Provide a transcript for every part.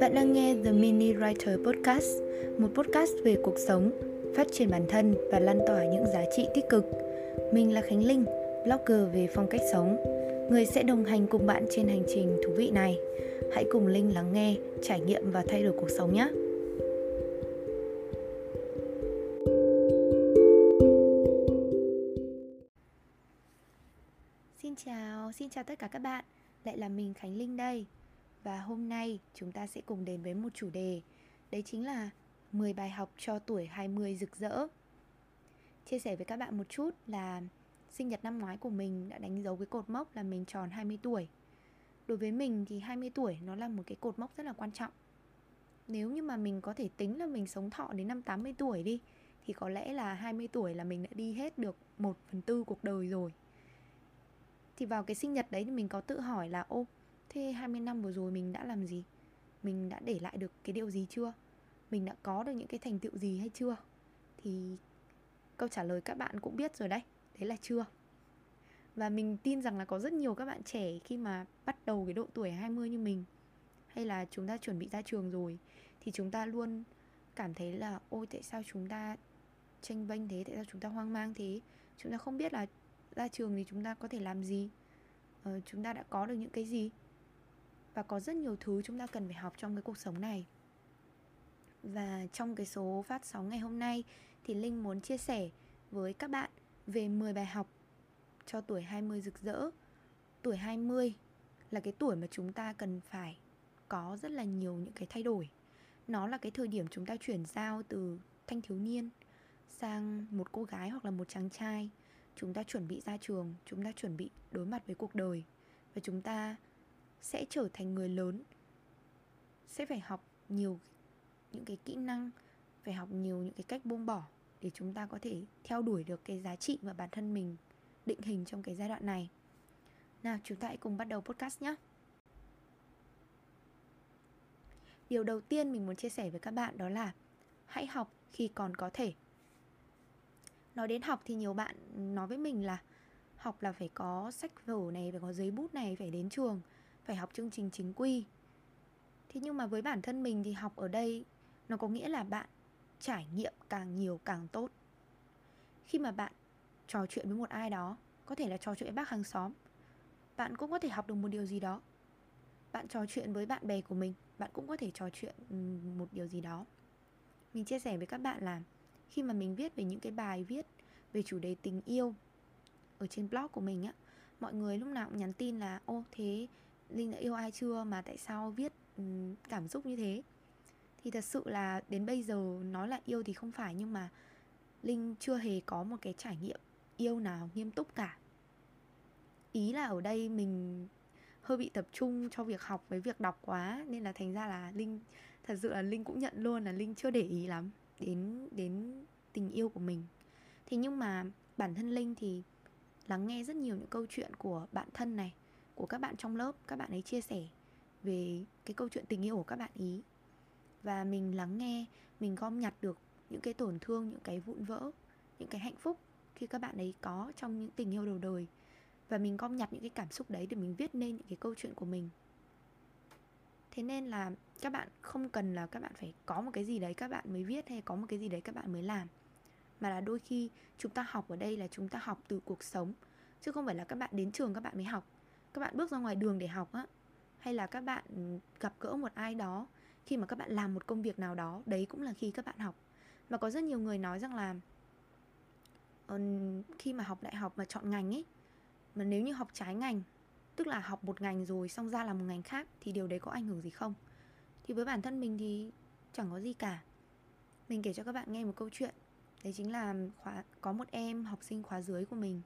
Bạn đang nghe The Mini Writer Podcast, một podcast về cuộc sống, phát triển bản thân và lan tỏa những giá trị tích cực. Mình là Khánh Linh, blogger về phong cách sống, người sẽ đồng hành cùng bạn trên hành trình thú vị này. Hãy cùng Linh lắng nghe, trải nghiệm và thay đổi cuộc sống nhé. Xin chào, xin chào tất cả các bạn. Lại là mình Khánh Linh đây. Và hôm nay, chúng ta sẽ cùng đến với một chủ đề. Đấy chính là 10 bài học cho tuổi 20 rực rỡ. Chia sẻ với các bạn một chút là sinh nhật năm ngoái của mình đã đánh dấu cái cột mốc là mình tròn 20 tuổi. Đối với mình thì 20 tuổi nó là một cái cột mốc rất là quan trọng. Nếu như mà mình có thể tính là mình sống thọ đến năm 80 tuổi đi, Thì có lẽ là 20 tuổi là mình đã đi hết được 1 phần tư cuộc đời rồi. Thì vào cái sinh nhật đấy thì mình có tự hỏi là, Ô Thế 20 năm vừa rồi mình đã làm gì? Mình đã để lại được cái điều gì chưa? Mình đã có được những cái thành tựu gì hay chưa? Thì câu trả lời các bạn cũng biết rồi đấy Đấy là chưa Và mình tin rằng là có rất nhiều các bạn trẻ khi mà bắt đầu cái độ tuổi 20 như mình Hay là chúng ta chuẩn bị ra trường rồi Thì chúng ta luôn cảm thấy là Ôi tại sao chúng ta tranh vênh thế Tại sao chúng ta hoang mang thế Chúng ta không biết là ra trường thì chúng ta có thể làm gì ờ, Chúng ta đã có được những cái gì và có rất nhiều thứ chúng ta cần phải học trong cái cuộc sống này và trong cái số phát sóng ngày hôm nay thì Linh muốn chia sẻ với các bạn về 10 bài học cho tuổi 20 rực rỡ. Tuổi 20 là cái tuổi mà chúng ta cần phải có rất là nhiều những cái thay đổi. Nó là cái thời điểm chúng ta chuyển giao từ thanh thiếu niên sang một cô gái hoặc là một chàng trai. Chúng ta chuẩn bị ra trường, chúng ta chuẩn bị đối mặt với cuộc đời và chúng ta sẽ trở thành người lớn. Sẽ phải học nhiều những cái kỹ năng, phải học nhiều những cái cách buông bỏ để chúng ta có thể theo đuổi được cái giá trị mà bản thân mình định hình trong cái giai đoạn này. Nào, chúng ta hãy cùng bắt đầu podcast nhé. Điều đầu tiên mình muốn chia sẻ với các bạn đó là hãy học khi còn có thể. Nói đến học thì nhiều bạn nói với mình là học là phải có sách vở này, phải có giấy bút này, phải đến trường phải học chương trình chính quy. Thế nhưng mà với bản thân mình thì học ở đây, nó có nghĩa là bạn trải nghiệm càng nhiều càng tốt. Khi mà bạn trò chuyện với một ai đó, có thể là trò chuyện với bác hàng xóm, bạn cũng có thể học được một điều gì đó. Bạn trò chuyện với bạn bè của mình, bạn cũng có thể trò chuyện một điều gì đó. Mình chia sẻ với các bạn là khi mà mình viết về những cái bài viết về chủ đề tình yêu ở trên blog của mình á, mọi người lúc nào cũng nhắn tin là, ô, thế linh đã yêu ai chưa? Mà tại sao viết ừ, cảm xúc như thế? Thì thật sự là đến bây giờ nói là yêu thì không phải, nhưng mà linh chưa hề có một cái trải nghiệm yêu nào nghiêm túc cả. Ý là ở đây mình hơi bị tập trung cho việc học với việc đọc quá, nên là thành ra là linh, thật sự là linh cũng nhận luôn là linh chưa để ý lắm đến đến tình yêu của mình. Thế nhưng mà bản thân linh thì lắng nghe rất nhiều những câu chuyện của bạn thân này của các bạn trong lớp các bạn ấy chia sẻ về cái câu chuyện tình yêu của các bạn ý và mình lắng nghe mình gom nhặt được những cái tổn thương những cái vụn vỡ những cái hạnh phúc khi các bạn ấy có trong những tình yêu đầu đời và mình gom nhặt những cái cảm xúc đấy để mình viết nên những cái câu chuyện của mình thế nên là các bạn không cần là các bạn phải có một cái gì đấy các bạn mới viết hay có một cái gì đấy các bạn mới làm mà là đôi khi chúng ta học ở đây là chúng ta học từ cuộc sống chứ không phải là các bạn đến trường các bạn mới học các bạn bước ra ngoài đường để học á, hay là các bạn gặp gỡ một ai đó, khi mà các bạn làm một công việc nào đó, đấy cũng là khi các bạn học. Và có rất nhiều người nói rằng là ờ, khi mà học đại học mà chọn ngành ấy, mà nếu như học trái ngành, tức là học một ngành rồi xong ra làm một ngành khác thì điều đấy có ảnh hưởng gì không? Thì với bản thân mình thì chẳng có gì cả. Mình kể cho các bạn nghe một câu chuyện. Đấy chính là khóa, có một em học sinh khóa dưới của mình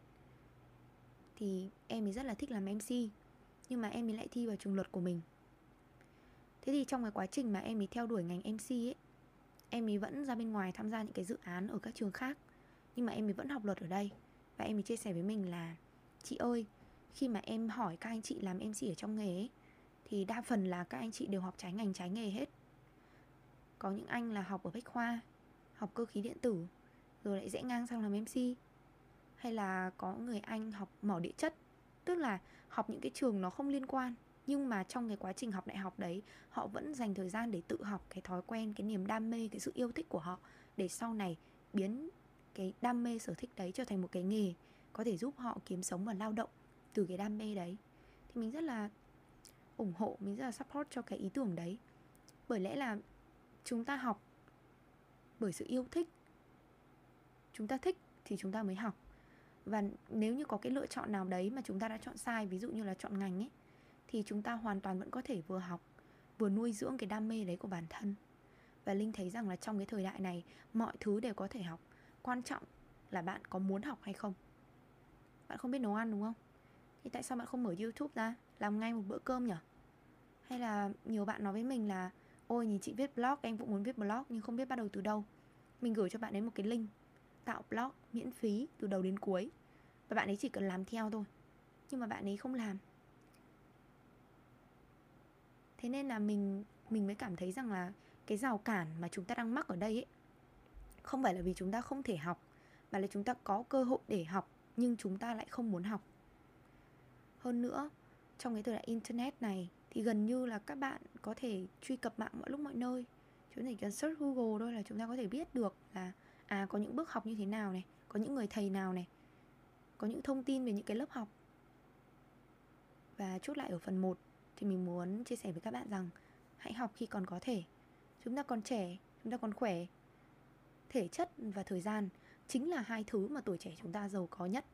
thì em ấy rất là thích làm MC nhưng mà em ấy lại thi vào trường luật của mình. Thế thì trong cái quá trình mà em ấy theo đuổi ngành MC ấy em ấy vẫn ra bên ngoài tham gia những cái dự án ở các trường khác nhưng mà em ấy vẫn học luật ở đây. Và em ấy chia sẻ với mình là chị ơi khi mà em hỏi các anh chị làm MC ở trong nghề ấy, thì đa phần là các anh chị đều học trái ngành trái nghề hết. Có những anh là học ở bách khoa học cơ khí điện tử rồi lại rẽ ngang sang làm MC hay là có người anh học mỏ địa chất? Tức là học những cái trường nó không liên quan, nhưng mà trong cái quá trình học đại học đấy, họ vẫn dành thời gian để tự học cái thói quen, cái niềm đam mê, cái sự yêu thích của họ, để sau này biến cái đam mê sở thích đấy trở thành một cái nghề có thể giúp họ kiếm sống và lao động từ cái đam mê đấy. Thì mình rất là ủng hộ, mình rất là support cho cái ý tưởng đấy. Bởi lẽ là chúng ta học bởi sự yêu thích. Chúng ta thích thì chúng ta mới học và nếu như có cái lựa chọn nào đấy mà chúng ta đã chọn sai, ví dụ như là chọn ngành ấy, thì chúng ta hoàn toàn vẫn có thể vừa học, vừa nuôi dưỡng cái đam mê đấy của bản thân. Và linh thấy rằng là trong cái thời đại này, mọi thứ đều có thể học. Quan trọng là bạn có muốn học hay không. Bạn không biết nấu ăn, đúng không? Thì tại sao bạn không mở youtube ra, làm ngay một bữa cơm nhở hay là nhiều bạn nói với mình là, ôi, nhìn chị viết blog em cũng muốn viết blog nhưng không biết bắt đầu từ đâu. Mình gửi cho bạn ấy một cái link tạo blog miễn phí từ đầu đến cuối. Và bạn ấy chỉ cần làm theo thôi, nhưng mà bạn ấy không làm. Thế nên là mình mình mới cảm thấy rằng là cái rào cản mà chúng ta đang mắc ở đây ấy, không phải là vì chúng ta không thể học, mà là chúng ta có cơ hội để học, nhưng chúng ta lại không muốn học. Hơn nữa, trong cái thời đại internet này thì gần như là các bạn có thể truy cập mạng mọi lúc mọi nơi. Chúng ta chỉ cần search google thôi là chúng ta có thể biết được là à có những bước học như thế nào này? Có những người thầy nào này? Có những thông tin về những cái lớp học? Và chốt lại ở phần 1 thì mình muốn chia sẻ với các bạn rằng hãy học khi còn có thể. Chúng ta còn trẻ, chúng ta còn khỏe. Thể chất và thời gian chính là hai thứ mà tuổi trẻ chúng ta giàu có nhất.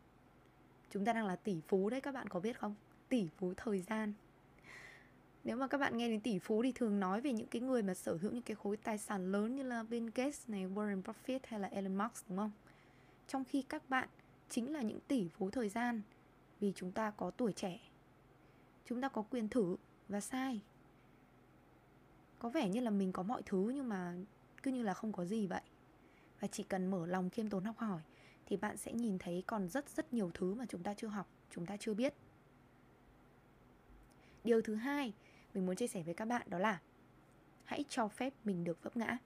Chúng ta đang là tỷ phú đấy, các bạn có biết không? Tỷ phú thời gian nếu mà các bạn nghe đến tỷ phú thì thường nói về những cái người mà sở hữu những cái khối tài sản lớn như là Bill Gates này, Warren Buffett hay là Elon Musk đúng không? Trong khi các bạn chính là những tỷ phú thời gian vì chúng ta có tuổi trẻ. Chúng ta có quyền thử và sai. Có vẻ như là mình có mọi thứ nhưng mà cứ như là không có gì vậy. Và chỉ cần mở lòng khiêm tốn học hỏi thì bạn sẽ nhìn thấy còn rất rất nhiều thứ mà chúng ta chưa học, chúng ta chưa biết. Điều thứ hai mình muốn chia sẻ với các bạn đó là hãy cho phép mình được vấp ngã.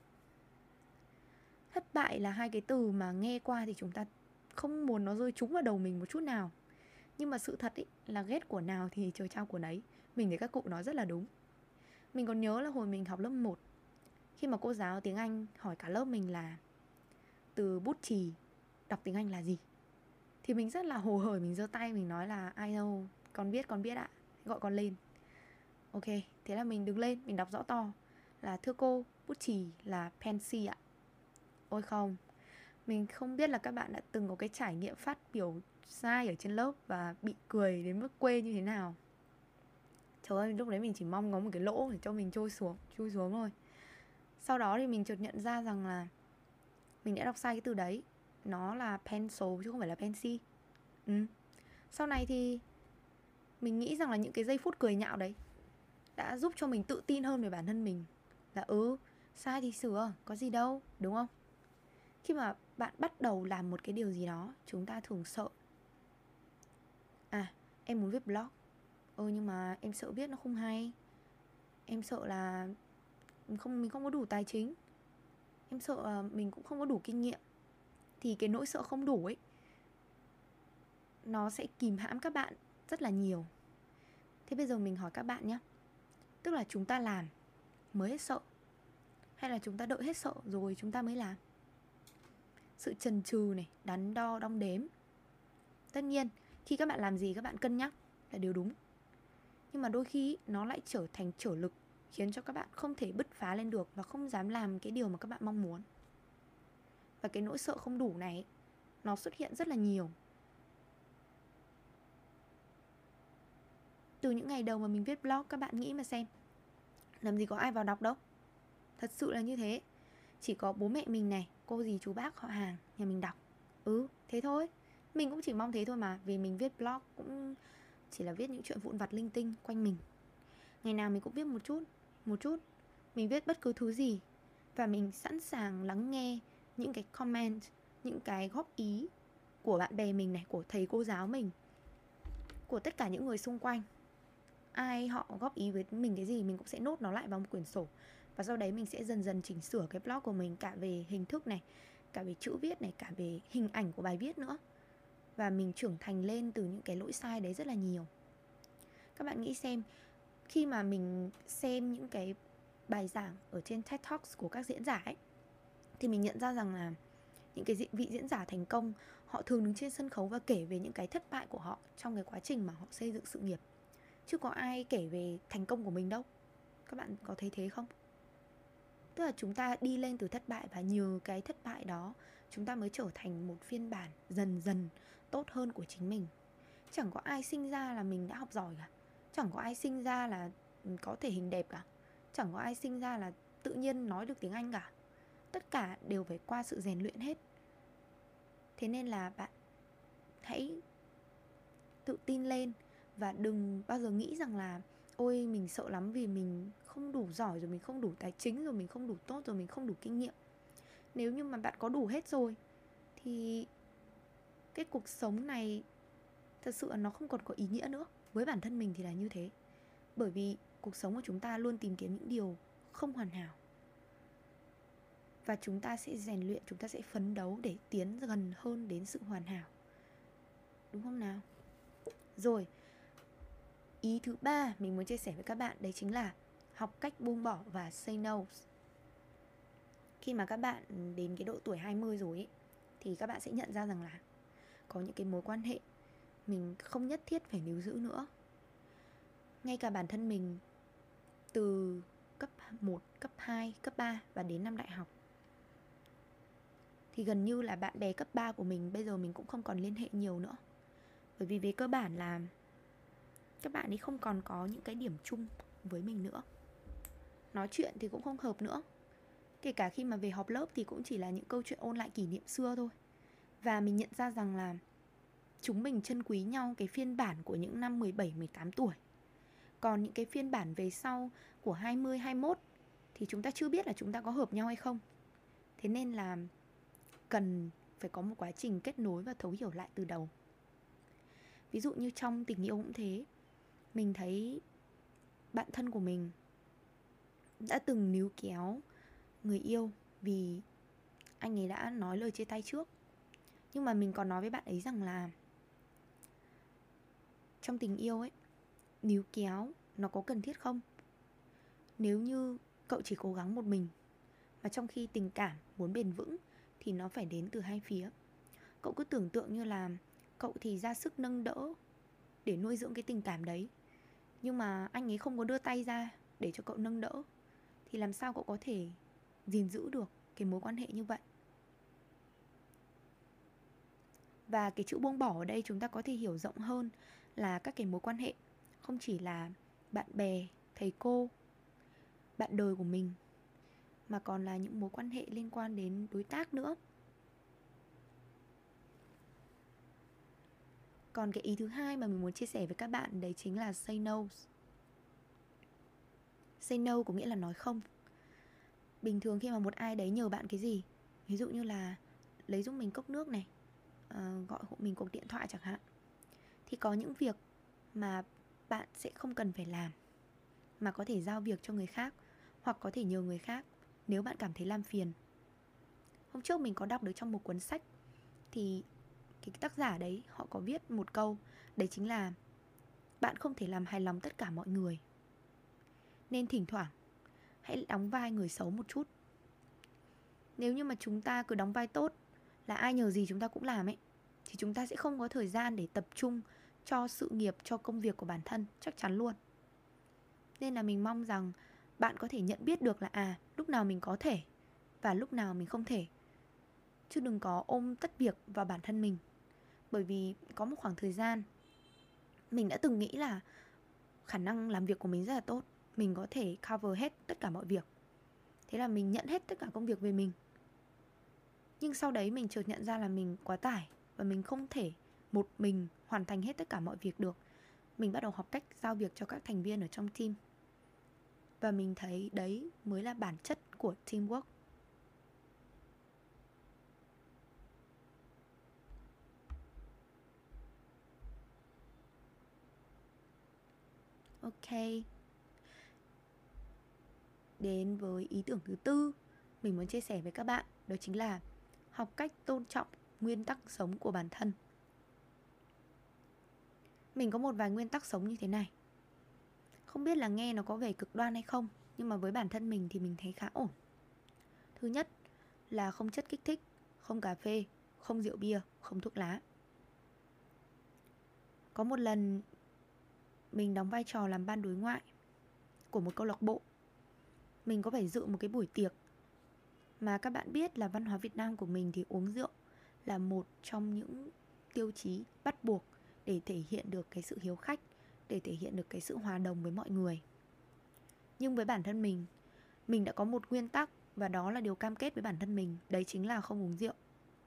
Thất bại là hai cái từ mà nghe qua thì chúng ta không muốn nó rơi trúng vào đầu mình một chút nào. Nhưng mà sự thật ý, là ghét của nào thì trời trao của nấy. Mình thấy các cụ nói rất là đúng. Mình còn nhớ là hồi mình học lớp 1 Khi mà cô giáo tiếng Anh hỏi cả lớp mình là Từ bút chì đọc tiếng Anh là gì Thì mình rất là hồ hởi Mình giơ tay mình nói là I know Con biết con biết ạ Gọi con lên Ok, thế là mình đứng lên, mình đọc rõ to. Là thưa cô, bút chì là pencil ạ. Ôi không Mình không biết là các bạn đã từng có cái trải nghiệm phát biểu sai ở trên lớp Và bị cười đến mức quê như thế nào. Trời ơi, lúc đấy mình chỉ mong có một cái lỗ để cho mình trôi xuống, chui xuống thôi. Sau đó thì mình chợt nhận ra rằng là Mình đã đọc sai cái từ đấy. Nó là pencil chứ không phải là pencil Ừ. Sau này thì mình nghĩ rằng là những cái giây phút cười nhạo đấy đã giúp cho mình tự tin hơn về bản thân mình. Là ừ sai thì sửa, có gì đâu, đúng không? Khi mà bạn bắt đầu làm một cái điều gì đó, chúng ta thường sợ. À em muốn viết blog. Ừ nhưng mà em sợ viết nó không hay. Em sợ là mình không mình không có đủ tài chính. Em sợ mình cũng không có đủ kinh nghiệm. Thì cái nỗi sợ không đủ ấy, nó sẽ kìm hãm các bạn rất là nhiều. Thế bây giờ mình hỏi các bạn nhé tức là chúng ta làm mới hết sợ hay là chúng ta đợi hết sợ rồi chúng ta mới làm? Sự trần trừ này, đắn đo, đong đếm. Tất nhiên, khi các bạn làm gì các bạn cân nhắc là điều đúng. Nhưng mà đôi khi nó lại trở thành trở lực, khiến cho các bạn không thể bứt phá lên được và không dám làm cái điều mà các bạn mong muốn. Và cái nỗi sợ không đủ này, nó xuất hiện rất là nhiều. Từ những ngày đầu mà mình viết blog, các bạn nghĩ mà xem. Làm gì có ai vào đọc đâu. Thật sự là như thế. Chỉ có bố mẹ mình này, cô dì chú bác họ hàng, nhà mình đọc. Ừ thế thôi. Mình cũng chỉ mong thế thôi mà, vì mình viết blog cũng chỉ là viết những chuyện vụn vặt linh tinh quanh mình. Ngày nào mình cũng viết một chút một chút. Mình viết bất cứ thứ gì. Và mình sẵn sàng lắng nghe những cái comment, những cái góp ý của bạn bè mình này, của thầy cô giáo mình, của tất cả những người xung quanh ai họ góp ý với mình cái gì, mình cũng sẽ nốt nó lại vào một quyển sổ. Và sau đấy mình sẽ dần dần chỉnh sửa cái blog của mình cả về hình thức này, cả về chữ viết này, cả về hình ảnh của bài viết nữa. Và mình trưởng thành lên từ những cái lỗi sai đấy rất là nhiều. Các bạn nghĩ xem, khi mà mình xem những cái bài giảng ở trên TED Talks của các diễn giả ấy, thì mình nhận ra rằng là những cái vị diễn giả thành công, họ thường đứng trên sân khấu và kể về những cái thất bại của họ trong cái quá trình mà họ xây dựng sự nghiệp chứ có ai kể về thành công của mình đâu. Các bạn có thấy thế không? Tức là chúng ta đi lên từ thất bại và nhờ cái thất bại đó, chúng ta mới trở thành một phiên bản dần dần tốt hơn của chính mình. Chẳng có ai sinh ra là mình đã học giỏi cả. Chẳng có ai sinh ra là ừ, có thể hình đẹp cả. Chẳng có ai sinh ra là tự nhiên nói được tiếng anh cả. Tất cả đều phải qua sự rèn luyện hết. Thế nên là bạn hãy tự tin lên và đừng bao giờ nghĩ rằng là, ôi, mình sợ lắm vì mình không đủ giỏi rồi, mình không đủ tài chính rồi, mình không đủ tốt rồi, mình không đủ kinh nghiệm. Nếu như mà bạn có đủ hết rồi, thì cái cuộc sống này thật sự nó không còn có ý nghĩa nữa. Với bản thân mình thì là như thế. Bởi vì cuộc sống của chúng ta luôn tìm kiếm những điều không hoàn hảo. Và chúng ta sẽ rèn luyện, chúng ta sẽ phấn đấu để tiến gần hơn đến sự hoàn hảo. Đúng không nào? Rồi ý thứ ba mình muốn chia sẻ với các bạn đấy chính là học cách buông bỏ và say no khi mà các bạn đến cái độ tuổi 20 rồi ấy, thì các bạn sẽ nhận ra rằng là có những cái mối quan hệ mình không nhất thiết phải níu giữ nữa ngay cả bản thân mình từ cấp 1, cấp 2, cấp 3 và đến năm đại học thì gần như là bạn bè cấp 3 của mình bây giờ mình cũng không còn liên hệ nhiều nữa. Bởi vì về cơ bản là các bạn ấy không còn có những cái điểm chung với mình nữa. Nói chuyện thì cũng không hợp nữa. Kể cả khi mà về họp lớp thì cũng chỉ là những câu chuyện ôn lại kỷ niệm xưa thôi. Và mình nhận ra rằng là chúng mình trân quý nhau cái phiên bản của những năm 17, 18 tuổi. Còn những cái phiên bản về sau của 20, 21 thì chúng ta chưa biết là chúng ta có hợp nhau hay không. Thế nên là cần phải có một quá trình kết nối và thấu hiểu lại từ đầu ví dụ như trong tình yêu cũng thế mình thấy bạn thân của mình đã từng níu kéo người yêu vì anh ấy đã nói lời chia tay trước. Nhưng mà mình còn nói với bạn ấy rằng là trong tình yêu ấy, níu kéo nó có cần thiết không? Nếu như cậu chỉ cố gắng một mình, mà trong khi tình cảm muốn bền vững thì nó phải đến từ hai phía, cậu cứ tưởng tượng như là cậu thì ra sức nâng đỡ để nuôi dưỡng cái tình cảm đấy nhưng mà anh ấy không có đưa tay ra để cho cậu nâng đỡ. Thì làm sao cậu có thể gìn giữ được cái mối quan hệ như vậy? Và cái chữ buông bỏ ở đây chúng ta có thể hiểu rộng hơn là các cái mối quan hệ. Không chỉ là bạn bè, thầy cô, bạn đời của mình, mà còn là những mối quan hệ liên quan đến đối tác nữa. Còn cái ý thứ hai mà mình muốn chia sẻ với các bạn đấy chính là say no say no có nghĩa là nói không. Bình thường khi mà một ai đấy nhờ bạn cái gì ví dụ như là lấy giúp mình cốc nước này uh, gọi hộ mình cuộc điện thoại chẳng hạn thì có những việc mà bạn sẽ không cần phải làm mà có thể giao việc cho người khác hoặc có thể nhờ người khác nếu bạn cảm thấy làm phiền. Hôm trước mình có đọc được trong một cuốn sách thì cái tác giả đấy, họ có viết một câu, đấy chính là, bạn không thể làm hài lòng tất cả mọi người. Nên thỉnh thoảng, hãy đóng vai người xấu một chút. Nếu như mà chúng ta cứ đóng vai tốt, là ai nhờ gì chúng ta cũng làm ấy, thì chúng ta sẽ không có thời gian để tập trung cho sự nghiệp, cho công việc của bản thân, chắc chắn luôn. Nên là mình mong rằng bạn có thể nhận biết được là à lúc nào mình có thể và lúc nào mình không thể. Chứ đừng có ôm tất việc vào bản thân mình bởi vì có một khoảng thời gian mình đã từng nghĩ là khả năng làm việc của mình rất là tốt, mình có thể cover hết tất cả mọi việc. Thế là mình nhận hết tất cả công việc về mình. Nhưng sau đấy mình chợt nhận ra là mình quá tải và mình không thể một mình hoàn thành hết tất cả mọi việc được. Mình bắt đầu học cách giao việc cho các thành viên ở trong team. Và mình thấy đấy mới là bản chất của teamwork. Ok. Đến với ý tưởng thứ tư mình muốn chia sẻ với các bạn đó chính là học cách tôn trọng nguyên tắc sống của bản thân. Mình có một vài nguyên tắc sống như thế này. Không biết là nghe nó có vẻ cực đoan hay không Nhưng mà với bản thân mình thì mình thấy khá ổn. Thứ nhất là không chất kích thích Không cà phê, không rượu bia, không thuốc lá. Có một lần mình đóng vai trò làm ban đối ngoại Của một câu lạc bộ. Mình có phải dự một cái buổi tiệc Mà các bạn biết là văn hóa Việt Nam của mình thì uống rượu Là một trong những tiêu chí bắt buộc Để thể hiện được cái sự hiếu khách, để thể hiện được cái sự hòa đồng với mọi người. Nhưng với bản thân mình mình đã có một nguyên tắc và đó là điều cam kết với bản thân mình, đấy chính là không uống rượu,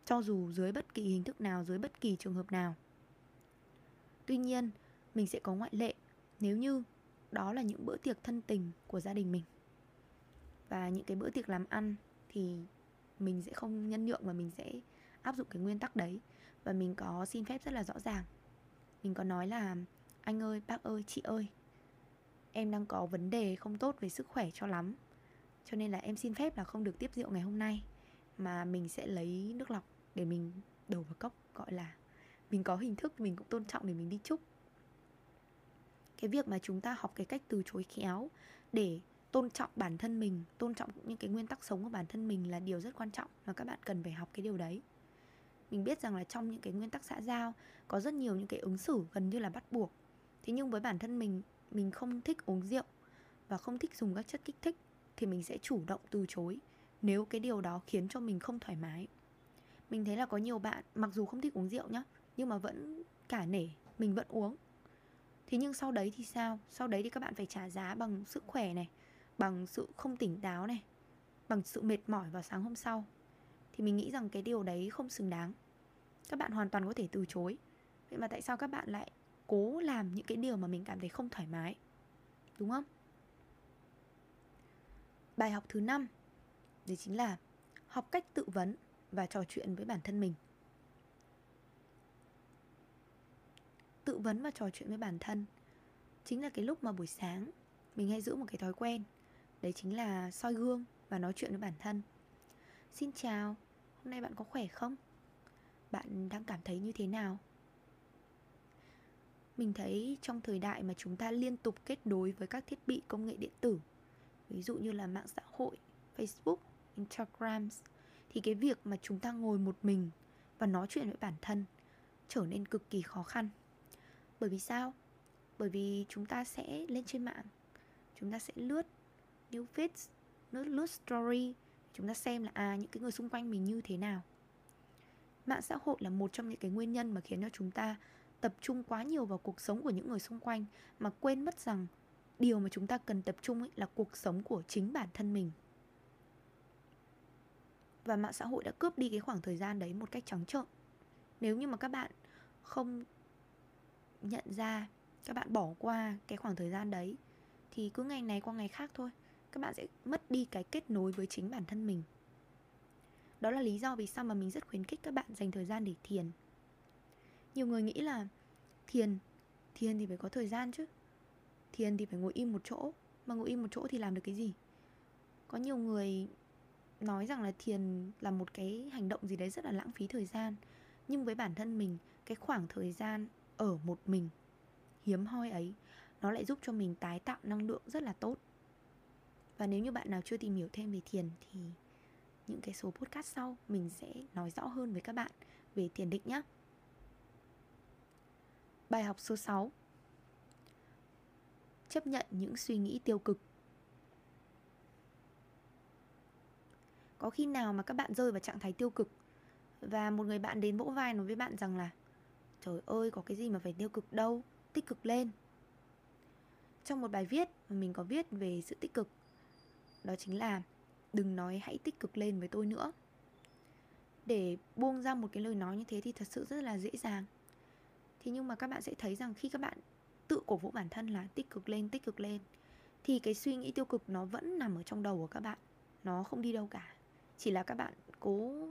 cho dù dưới bất kỳ hình thức nào, dưới bất kỳ trường hợp nào. Tuy nhiên mình sẽ có ngoại lệ nếu như đó là những bữa tiệc thân tình của gia đình mình. Và những cái bữa tiệc làm ăn thì mình sẽ không nhân nhượng và mình sẽ áp dụng cái nguyên tắc đấy. Và mình có xin phép rất là rõ ràng. Mình có nói là anh ơi, bác ơi, chị ơi Em đang có vấn đề không tốt về sức khỏe cho lắm. Cho nên là em xin phép là không được tiếp rượu ngày hôm nay. Mà mình sẽ lấy nước lọc để mình đổ vào cốc Gọi là. Mình có hình thức mình cũng tôn trọng để mình đi chúc. Cái việc mà chúng ta học cái cách từ chối khéo Để tôn trọng bản thân mình, Tôn trọng những cái nguyên tắc sống của bản thân mình là điều rất quan trọng và các bạn cần phải học cái điều đấy. Mình biết rằng là trong những cái nguyên tắc xã giao có rất nhiều những cái ứng xử gần như là bắt buộc. Thế nhưng với bản thân mình mình không thích uống rượu và không thích dùng các chất kích thích thì mình sẽ chủ động từ chối nếu cái điều đó khiến cho mình không thoải mái. Mình thấy là có nhiều bạn, mặc dù không thích uống rượu nhá, nhưng mà vẫn cả nể, mình vẫn uống thế nhưng sau đấy thì sao? Sau đấy thì các bạn phải trả giá bằng sức khỏe này, bằng sự không tỉnh táo này, bằng sự mệt mỏi vào sáng hôm sau. Thì mình nghĩ rằng cái điều đấy không xứng đáng. Các bạn hoàn toàn có thể từ chối. Vậy mà tại sao các bạn lại cố làm những cái điều mà mình cảm thấy không thoải mái? Đúng không? Bài học thứ năm, đấy chính là học cách tự vấn và trò chuyện với bản thân mình. Tự vấn và trò chuyện với bản thân. Chính là cái lúc mà buổi sáng, mình hay giữ một cái thói quen. Đấy chính là soi gương và nói chuyện với bản thân. Xin chào, hôm nay bạn có khỏe không? Bạn đang cảm thấy như thế nào? Mình thấy trong thời đại mà chúng ta liên tục kết nối với các thiết bị công nghệ điện tử, ví dụ như là mạng xã hội, facebook, instagram, thì cái việc mà chúng ta ngồi một mình và nói chuyện với bản thân trở nên cực kỳ khó khăn bởi vì sao? Bởi vì chúng ta sẽ lên trên mạng, chúng ta sẽ lướt new feeds, lướt lướt story, chúng ta xem là à những cái người xung quanh mình như thế nào. Mạng xã hội là một trong những cái nguyên nhân mà khiến cho chúng ta tập trung quá nhiều vào cuộc sống của những người xung quanh, mà quên mất rằng điều mà chúng ta cần tập trung ấy là cuộc sống của chính bản thân mình. Và mạng xã hội đã cướp đi cái khoảng thời gian đấy một cách trắng trợn. Nếu như mà các bạn không nhận ra các bạn bỏ qua cái khoảng thời gian đấy, thì cứ ngày này qua ngày khác thôi, các bạn sẽ mất đi cái kết nối với chính bản thân mình. Đó là lý do vì sao mà mình rất khuyến khích các bạn dành thời gian để thiền. Nhiều người nghĩ là thiền thiền thì phải có thời gian chứ, thiền thì phải ngồi im một chỗ, mà ngồi im một chỗ thì làm được cái gì? Có nhiều người nói rằng là thiền là một cái hành động gì đấy rất là lãng phí thời gian, nhưng với bản thân mình, cái khoảng thời gian ở một mình. Hiếm hoi ấy, nó lại giúp cho mình tái tạo năng lượng rất là tốt. Và nếu như bạn nào chưa tìm hiểu thêm về thiền thì những cái số podcast sau mình sẽ nói rõ hơn với các bạn về thiền định nhé Bài học số 6 Chấp nhận những suy nghĩ tiêu cực. Có khi nào mà các bạn rơi vào trạng thái tiêu cực Và một người bạn đến vỗ vai nói với bạn rằng là Trời ơi, có cái gì mà phải tiêu cực đâu, Tích cực lên. Trong một bài viết mà mình có viết về sự tích cực, Đó chính là Đừng nói hãy tích cực lên với tôi nữa. Để buông ra một cái lời nói như thế thì thật sự rất là dễ dàng. Thế nhưng mà các bạn sẽ thấy rằng khi các bạn tự cổ vũ bản thân là tích cực lên, tích cực lên, thì cái suy nghĩ tiêu cực nó vẫn nằm ở trong đầu của các bạn, nó không đi đâu cả. Chỉ là các bạn cố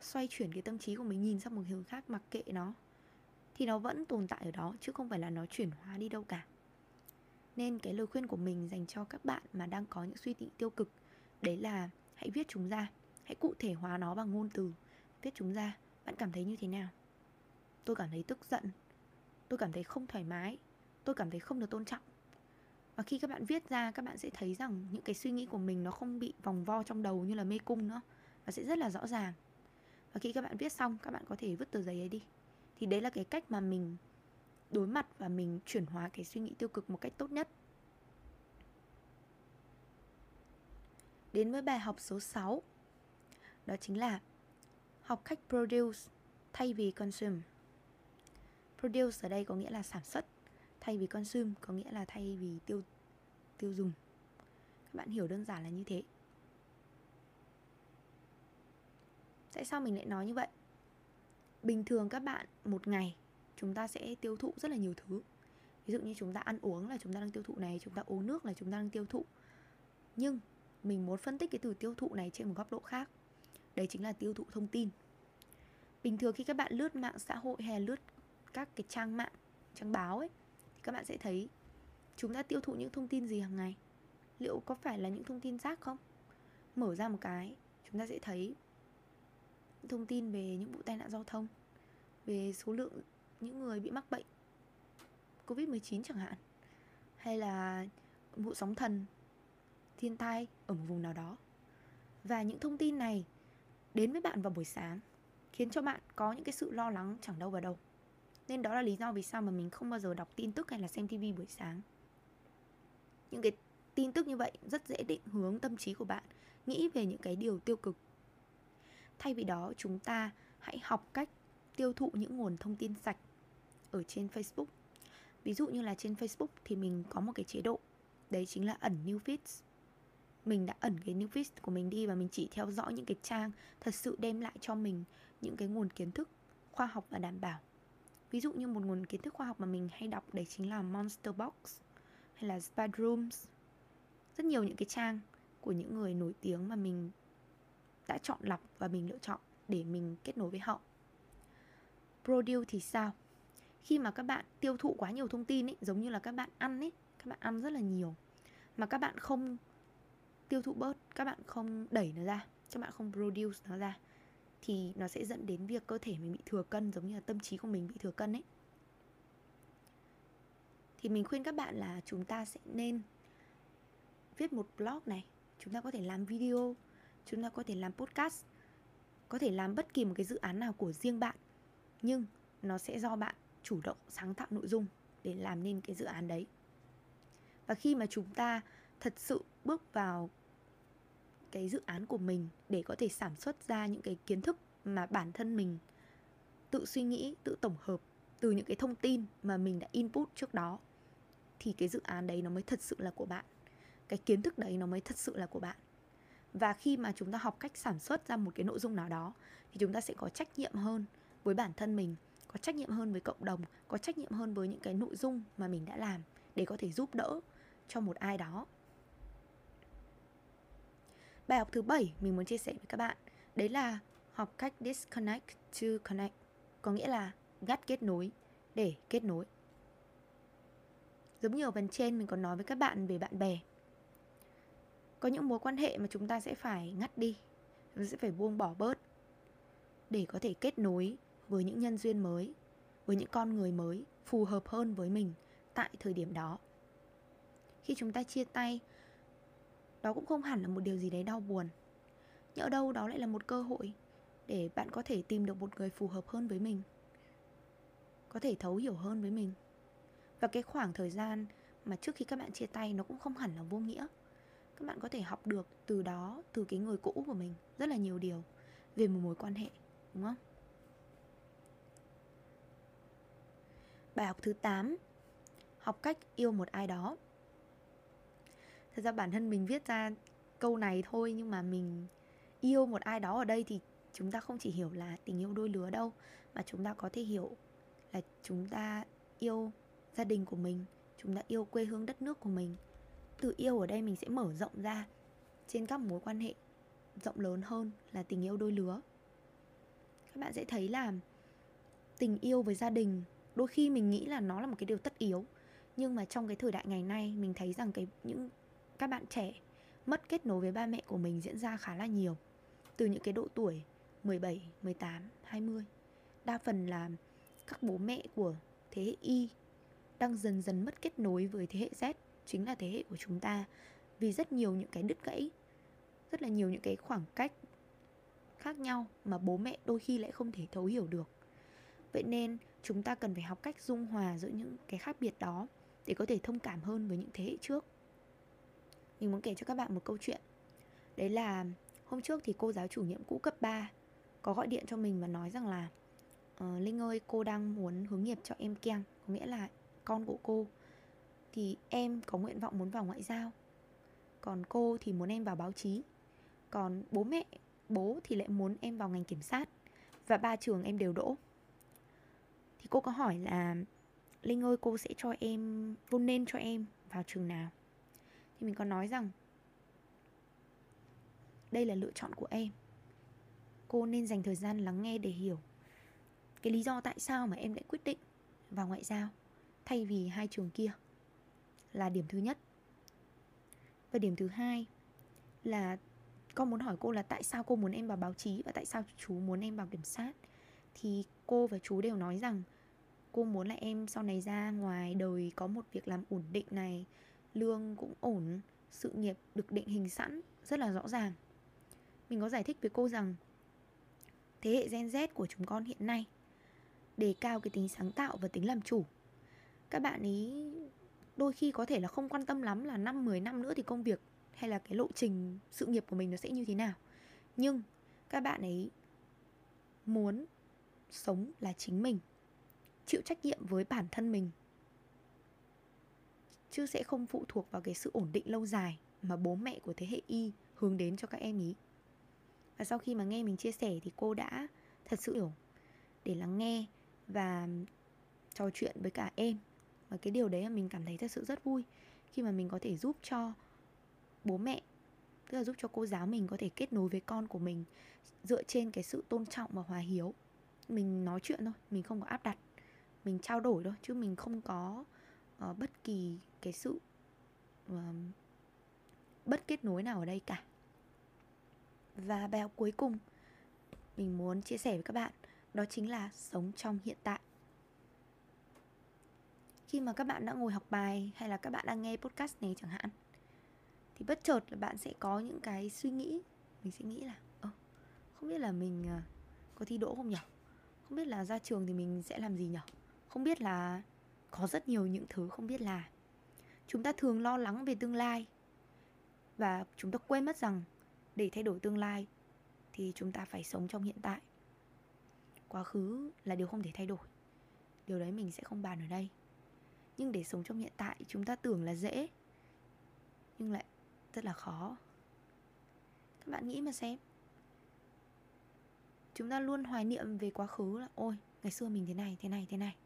xoay chuyển cái tâm trí của mình, nhìn sang một hướng khác mặc kệ nó thì nó vẫn tồn tại ở đó, chứ không phải là nó chuyển hóa đi đâu cả. Nên cái lời khuyên của mình dành cho các bạn mà đang có những suy nghĩ tiêu cực, đấy là hãy viết chúng ra, hãy cụ thể hóa nó bằng ngôn từ. Viết chúng ra, bạn cảm thấy như thế nào? Tôi cảm thấy tức giận, tôi cảm thấy không thoải mái, tôi cảm thấy không được tôn trọng. Và khi các bạn viết ra, các bạn sẽ thấy rằng những cái suy nghĩ của mình nó không bị vòng vo trong đầu như là mê cung nữa, và sẽ rất là rõ ràng. Và khi các bạn viết xong, các bạn có thể vứt tờ giấy ấy đi thì đấy là cái cách mà mình đối mặt và mình chuyển hóa cái suy nghĩ tiêu cực một cách tốt nhất. Đến với bài học số 6 đó chính là học cách produce thay vì consume. Produce ở đây có nghĩa là sản xuất, thay vì consume có nghĩa là thay vì tiêu tiêu dùng. Các bạn hiểu đơn giản là như thế. Tại sao mình lại nói như vậy? Bình thường các bạn một ngày, chúng ta sẽ tiêu thụ rất là nhiều thứ. Ví dụ như chúng ta ăn uống là chúng ta đang tiêu thụ này, chúng ta uống nước là chúng ta đang tiêu thụ. Nhưng mình muốn phân tích cái từ tiêu thụ này trên một góc độ khác. Đấy chính là tiêu thụ thông tin. Bình thường khi các bạn lướt mạng xã hội hay lướt các cái trang mạng, trang báo ấy, thì các bạn sẽ thấy chúng ta tiêu thụ những thông tin gì hàng ngày? Liệu có phải là những thông tin rác không? Mở ra một cái, chúng ta sẽ thấy thông tin về những vụ tai nạn giao thông, về số lượng những người bị mắc bệnh Covid-19 chẳng hạn, hay là vụ sóng thần, thiên tai ở một vùng nào đó. Và những thông tin này đến với bạn vào buổi sáng, khiến cho bạn có những cái sự lo lắng chẳng đâu vào đâu. Nên đó là lý do vì sao mà mình không bao giờ đọc tin tức hay là xem tivi buổi sáng. Những cái tin tức như vậy rất dễ định hướng tâm trí của bạn, nghĩ về những cái điều tiêu cực thay vì đó, chúng ta hãy học cách tiêu thụ những nguồn thông tin sạch ở trên Facebook. Ví dụ như là trên Facebook thì mình có một cái chế độ, đấy chính là ẩn new feeds. Mình đã ẩn cái new feed của mình đi và mình chỉ theo dõi những cái trang thật sự đem lại cho mình những cái nguồn kiến thức khoa học và đảm bảo. Ví dụ như một nguồn kiến thức khoa học mà mình hay đọc đấy chính là Monster Box hay là Spadrooms. Rất nhiều những cái trang của những người nổi tiếng mà mình đã chọn lọc và mình lựa chọn để mình kết nối với họ Produce thì sao? Khi mà các bạn tiêu thụ quá nhiều thông tin ấy, giống như là các bạn ăn ấy, các bạn ăn rất là nhiều mà các bạn không tiêu thụ bớt, các bạn không đẩy nó ra, các bạn không produce nó ra thì nó sẽ dẫn đến việc cơ thể mình bị thừa cân giống như là tâm trí của mình bị thừa cân ấy. Thì mình khuyên các bạn là chúng ta sẽ nên viết một blog này, chúng ta có thể làm video, chúng ta có thể làm podcast, có thể làm bất kỳ một cái dự án nào của riêng bạn nhưng nó sẽ do bạn chủ động sáng tạo nội dung để làm nên cái dự án đấy. Và khi mà chúng ta thật sự bước vào cái dự án của mình để có thể sản xuất ra những cái kiến thức mà bản thân mình tự suy nghĩ tự tổng hợp từ những cái thông tin mà mình đã input trước đó thì cái dự án đấy nó mới thật sự là của bạn. Cái kiến thức đấy nó mới thật sự là của bạn và khi mà chúng ta học cách sản xuất ra một cái nội dung nào đó, thì chúng ta sẽ có trách nhiệm hơn với bản thân mình, có trách nhiệm hơn với cộng đồng, có trách nhiệm hơn với những cái nội dung mà mình đã làm để có thể giúp đỡ cho một ai đó. Bài học thứ bảy mình muốn chia sẻ với các bạn, đấy là học cách disconnect to connect, có nghĩa là gắt kết nối, để kết nối. Giống như ở phần trên mình có nói với các bạn về bạn bè có những mối quan hệ mà chúng ta sẽ phải ngắt đi. Chúng ta sẽ phải buông bỏ bớt để có thể kết nối với những nhân duyên mới, với những con người mới, phù hợp hơn với mình tại thời điểm đó. Khi chúng ta chia tay, đó cũng không hẳn là một điều gì đấy đau buồn. Nhỡ đâu đó lại là một cơ hội để bạn có thể tìm được một người phù hợp hơn với mình, có thể thấu hiểu hơn với mình. Và cái khoảng thời gian mà trước khi các bạn chia tay nó cũng không hẳn là vô nghĩa các bạn có thể học được từ đó, từ cái người cũ của mình, rất là nhiều điều về một mối quan hệ, đúng không? Bài học thứ 8 Học cách yêu một ai đó. Thật ra bản thân mình viết ra câu này thôi Nhưng mà mình yêu một ai đó ở đây thì chúng ta không chỉ hiểu là tình yêu đôi lứa đâu, Mà chúng ta có thể hiểu là chúng ta yêu gia đình của mình, Chúng ta yêu quê hương đất nước của mình. Từ yêu ở đây mình sẽ mở rộng ra Trên các mối quan hệ rộng lớn hơn là tình yêu đôi lứa. Các bạn sẽ thấy là tình yêu với gia đình đôi khi mình nghĩ là nó là một cái điều tất yếu nhưng mà trong cái thời đại ngày nay mình thấy rằng cái những các bạn trẻ mất kết nối với ba mẹ của mình diễn ra khá là nhiều. Từ những cái độ tuổi 17, 18, 20 đa phần là các bố mẹ của thế hệ Y đang dần dần mất kết nối với thế hệ Z chính là thế hệ của chúng ta. Vì rất nhiều những cái đứt gãy rất là nhiều những cái khoảng cách khác nhau mà bố mẹ đôi khi lại không thể thấu hiểu được. Vậy nên chúng ta cần phải học cách dung hòa giữa những cái khác biệt đó để có thể thông cảm hơn với những thế hệ trước. Mình muốn kể cho các bạn một câu chuyện. Đấy là hôm trước thì cô giáo chủ nhiệm cũ cấp 3 có gọi điện cho mình và nói rằng là uh, Linh ơi cô đang muốn hướng nghiệp cho em Keng có nghĩa là con của cô thì em có nguyện vọng muốn vào ngoại giao. Còn cô thì muốn em vào báo chí. Còn bố mẹ, bố thì lại muốn em vào ngành kiểm sát. Và ba trường em đều đỗ. Thì cô có hỏi là, linh ơi, cô sẽ cho em vô nên cho em vào trường nào? Thì mình có nói rằng, đây là lựa chọn của em. Cô nên dành thời gian lắng nghe để hiểu cái lý do tại sao mà em lại quyết định vào ngoại giao thay vì hai trường kia là điểm thứ nhất. Và điểm thứ hai là con muốn hỏi cô là tại sao cô muốn em vào báo chí và tại sao chú muốn em vào kiểm sát? Thì cô và chú đều nói rằng cô muốn là em sau này ra ngoài đời có một việc làm ổn định này, lương cũng ổn, sự nghiệp được định hình sẵn, rất là rõ ràng. Mình có giải thích với cô rằng thế hệ gen z của chúng con hiện nay đề cao cái tính sáng tạo và tính làm chủ. Các bạn ý đôi khi có thể là không quan tâm lắm là năm 10 năm nữa thì công việc hay là cái lộ trình sự nghiệp của mình nó sẽ như thế nào. Nhưng các bạn ấy muốn sống là chính mình, chịu trách nhiệm với bản thân mình. Chứ sẽ không phụ thuộc vào cái sự ổn định lâu dài mà bố mẹ của thế hệ y hướng đến cho các em ý. Và sau khi mà nghe mình chia sẻ thì cô đã thật sự hiểu để lắng nghe và trò chuyện với cả em và cái điều đấy là mình cảm thấy thật sự rất vui khi mà mình có thể giúp cho bố mẹ tức là giúp cho cô giáo mình có thể kết nối với con của mình dựa trên cái sự tôn trọng và hòa hiếu. Mình nói chuyện thôi mình không có áp đặt mình trao đổi thôi chứ mình không có uh, bất kỳ cái sự uh, bất kết nối nào ở đây cả. Và bài học cuối cùng mình muốn chia sẻ với các bạn đó chính là sống trong hiện tại khi mà các bạn đã ngồi học bài hay là các bạn đang nghe podcast này chẳng hạn, thì bất chợt là bạn sẽ có những cái suy nghĩ. Mình sẽ nghĩ là, ơ, không biết là mình à, có thi đỗ không nhỉ? Không biết là ra trường thì mình sẽ làm gì nhỉ? Không biết là có rất nhiều những thứ không biết là chúng ta thường lo lắng về tương lai và chúng ta quên mất rằng để thay đổi tương lai thì chúng ta phải sống trong hiện tại. Quá khứ là điều không thể thay đổi. Điều đấy mình sẽ không bàn ở đây nhưng để sống trong hiện tại, chúng ta tưởng là dễ. Nhưng lại rất là khó. Các bạn nghĩ mà xem. Chúng ta luôn hoài niệm về quá khứ là, ôi, ngày xưa mình thế này thế này thế này.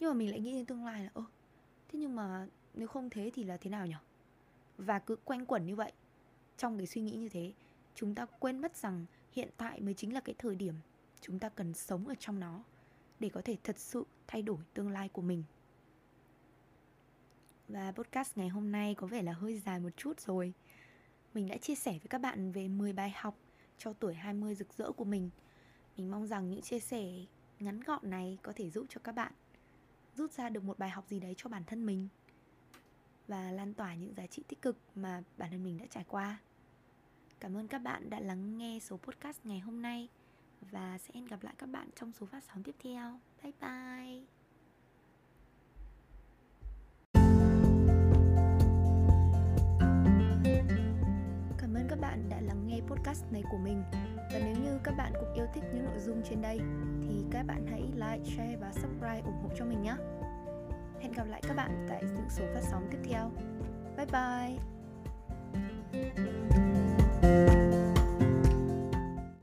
Nhưng mà mình lại nghĩ đến tương lai là, ơ, thế nhưng mà nếu không thế thì là thế nào nhỉ và cứ quanh quẩn như vậy. Trong cái suy nghĩ như thế, chúng ta quên mất rằng hiện tại mới chính là cái thời điểm chúng ta cần sống ở trong nó để có thể thật sự thay đổi tương lai của mình và podcast ngày hôm nay có vẻ là hơi dài một chút rồi Mình đã chia sẻ với các bạn về 10 bài học cho tuổi 20 rực rỡ của mình Mình mong rằng những chia sẻ ngắn gọn này có thể giúp cho các bạn rút ra được một bài học gì đấy cho bản thân mình và lan tỏa những giá trị tích cực mà bản thân mình đã trải qua. Cảm ơn các bạn đã lắng nghe số podcast ngày hôm nay và sẽ hẹn gặp lại các bạn trong số phát sóng tiếp theo. Bye bye. Các bạn đã lắng nghe podcast này của mình. Và nếu như các bạn cũng yêu thích những nội dung trên đây thì các bạn hãy like, share và subscribe ủng hộ cho mình nhé. Hẹn gặp lại các bạn tại những số phát sóng tiếp theo. Bye bye!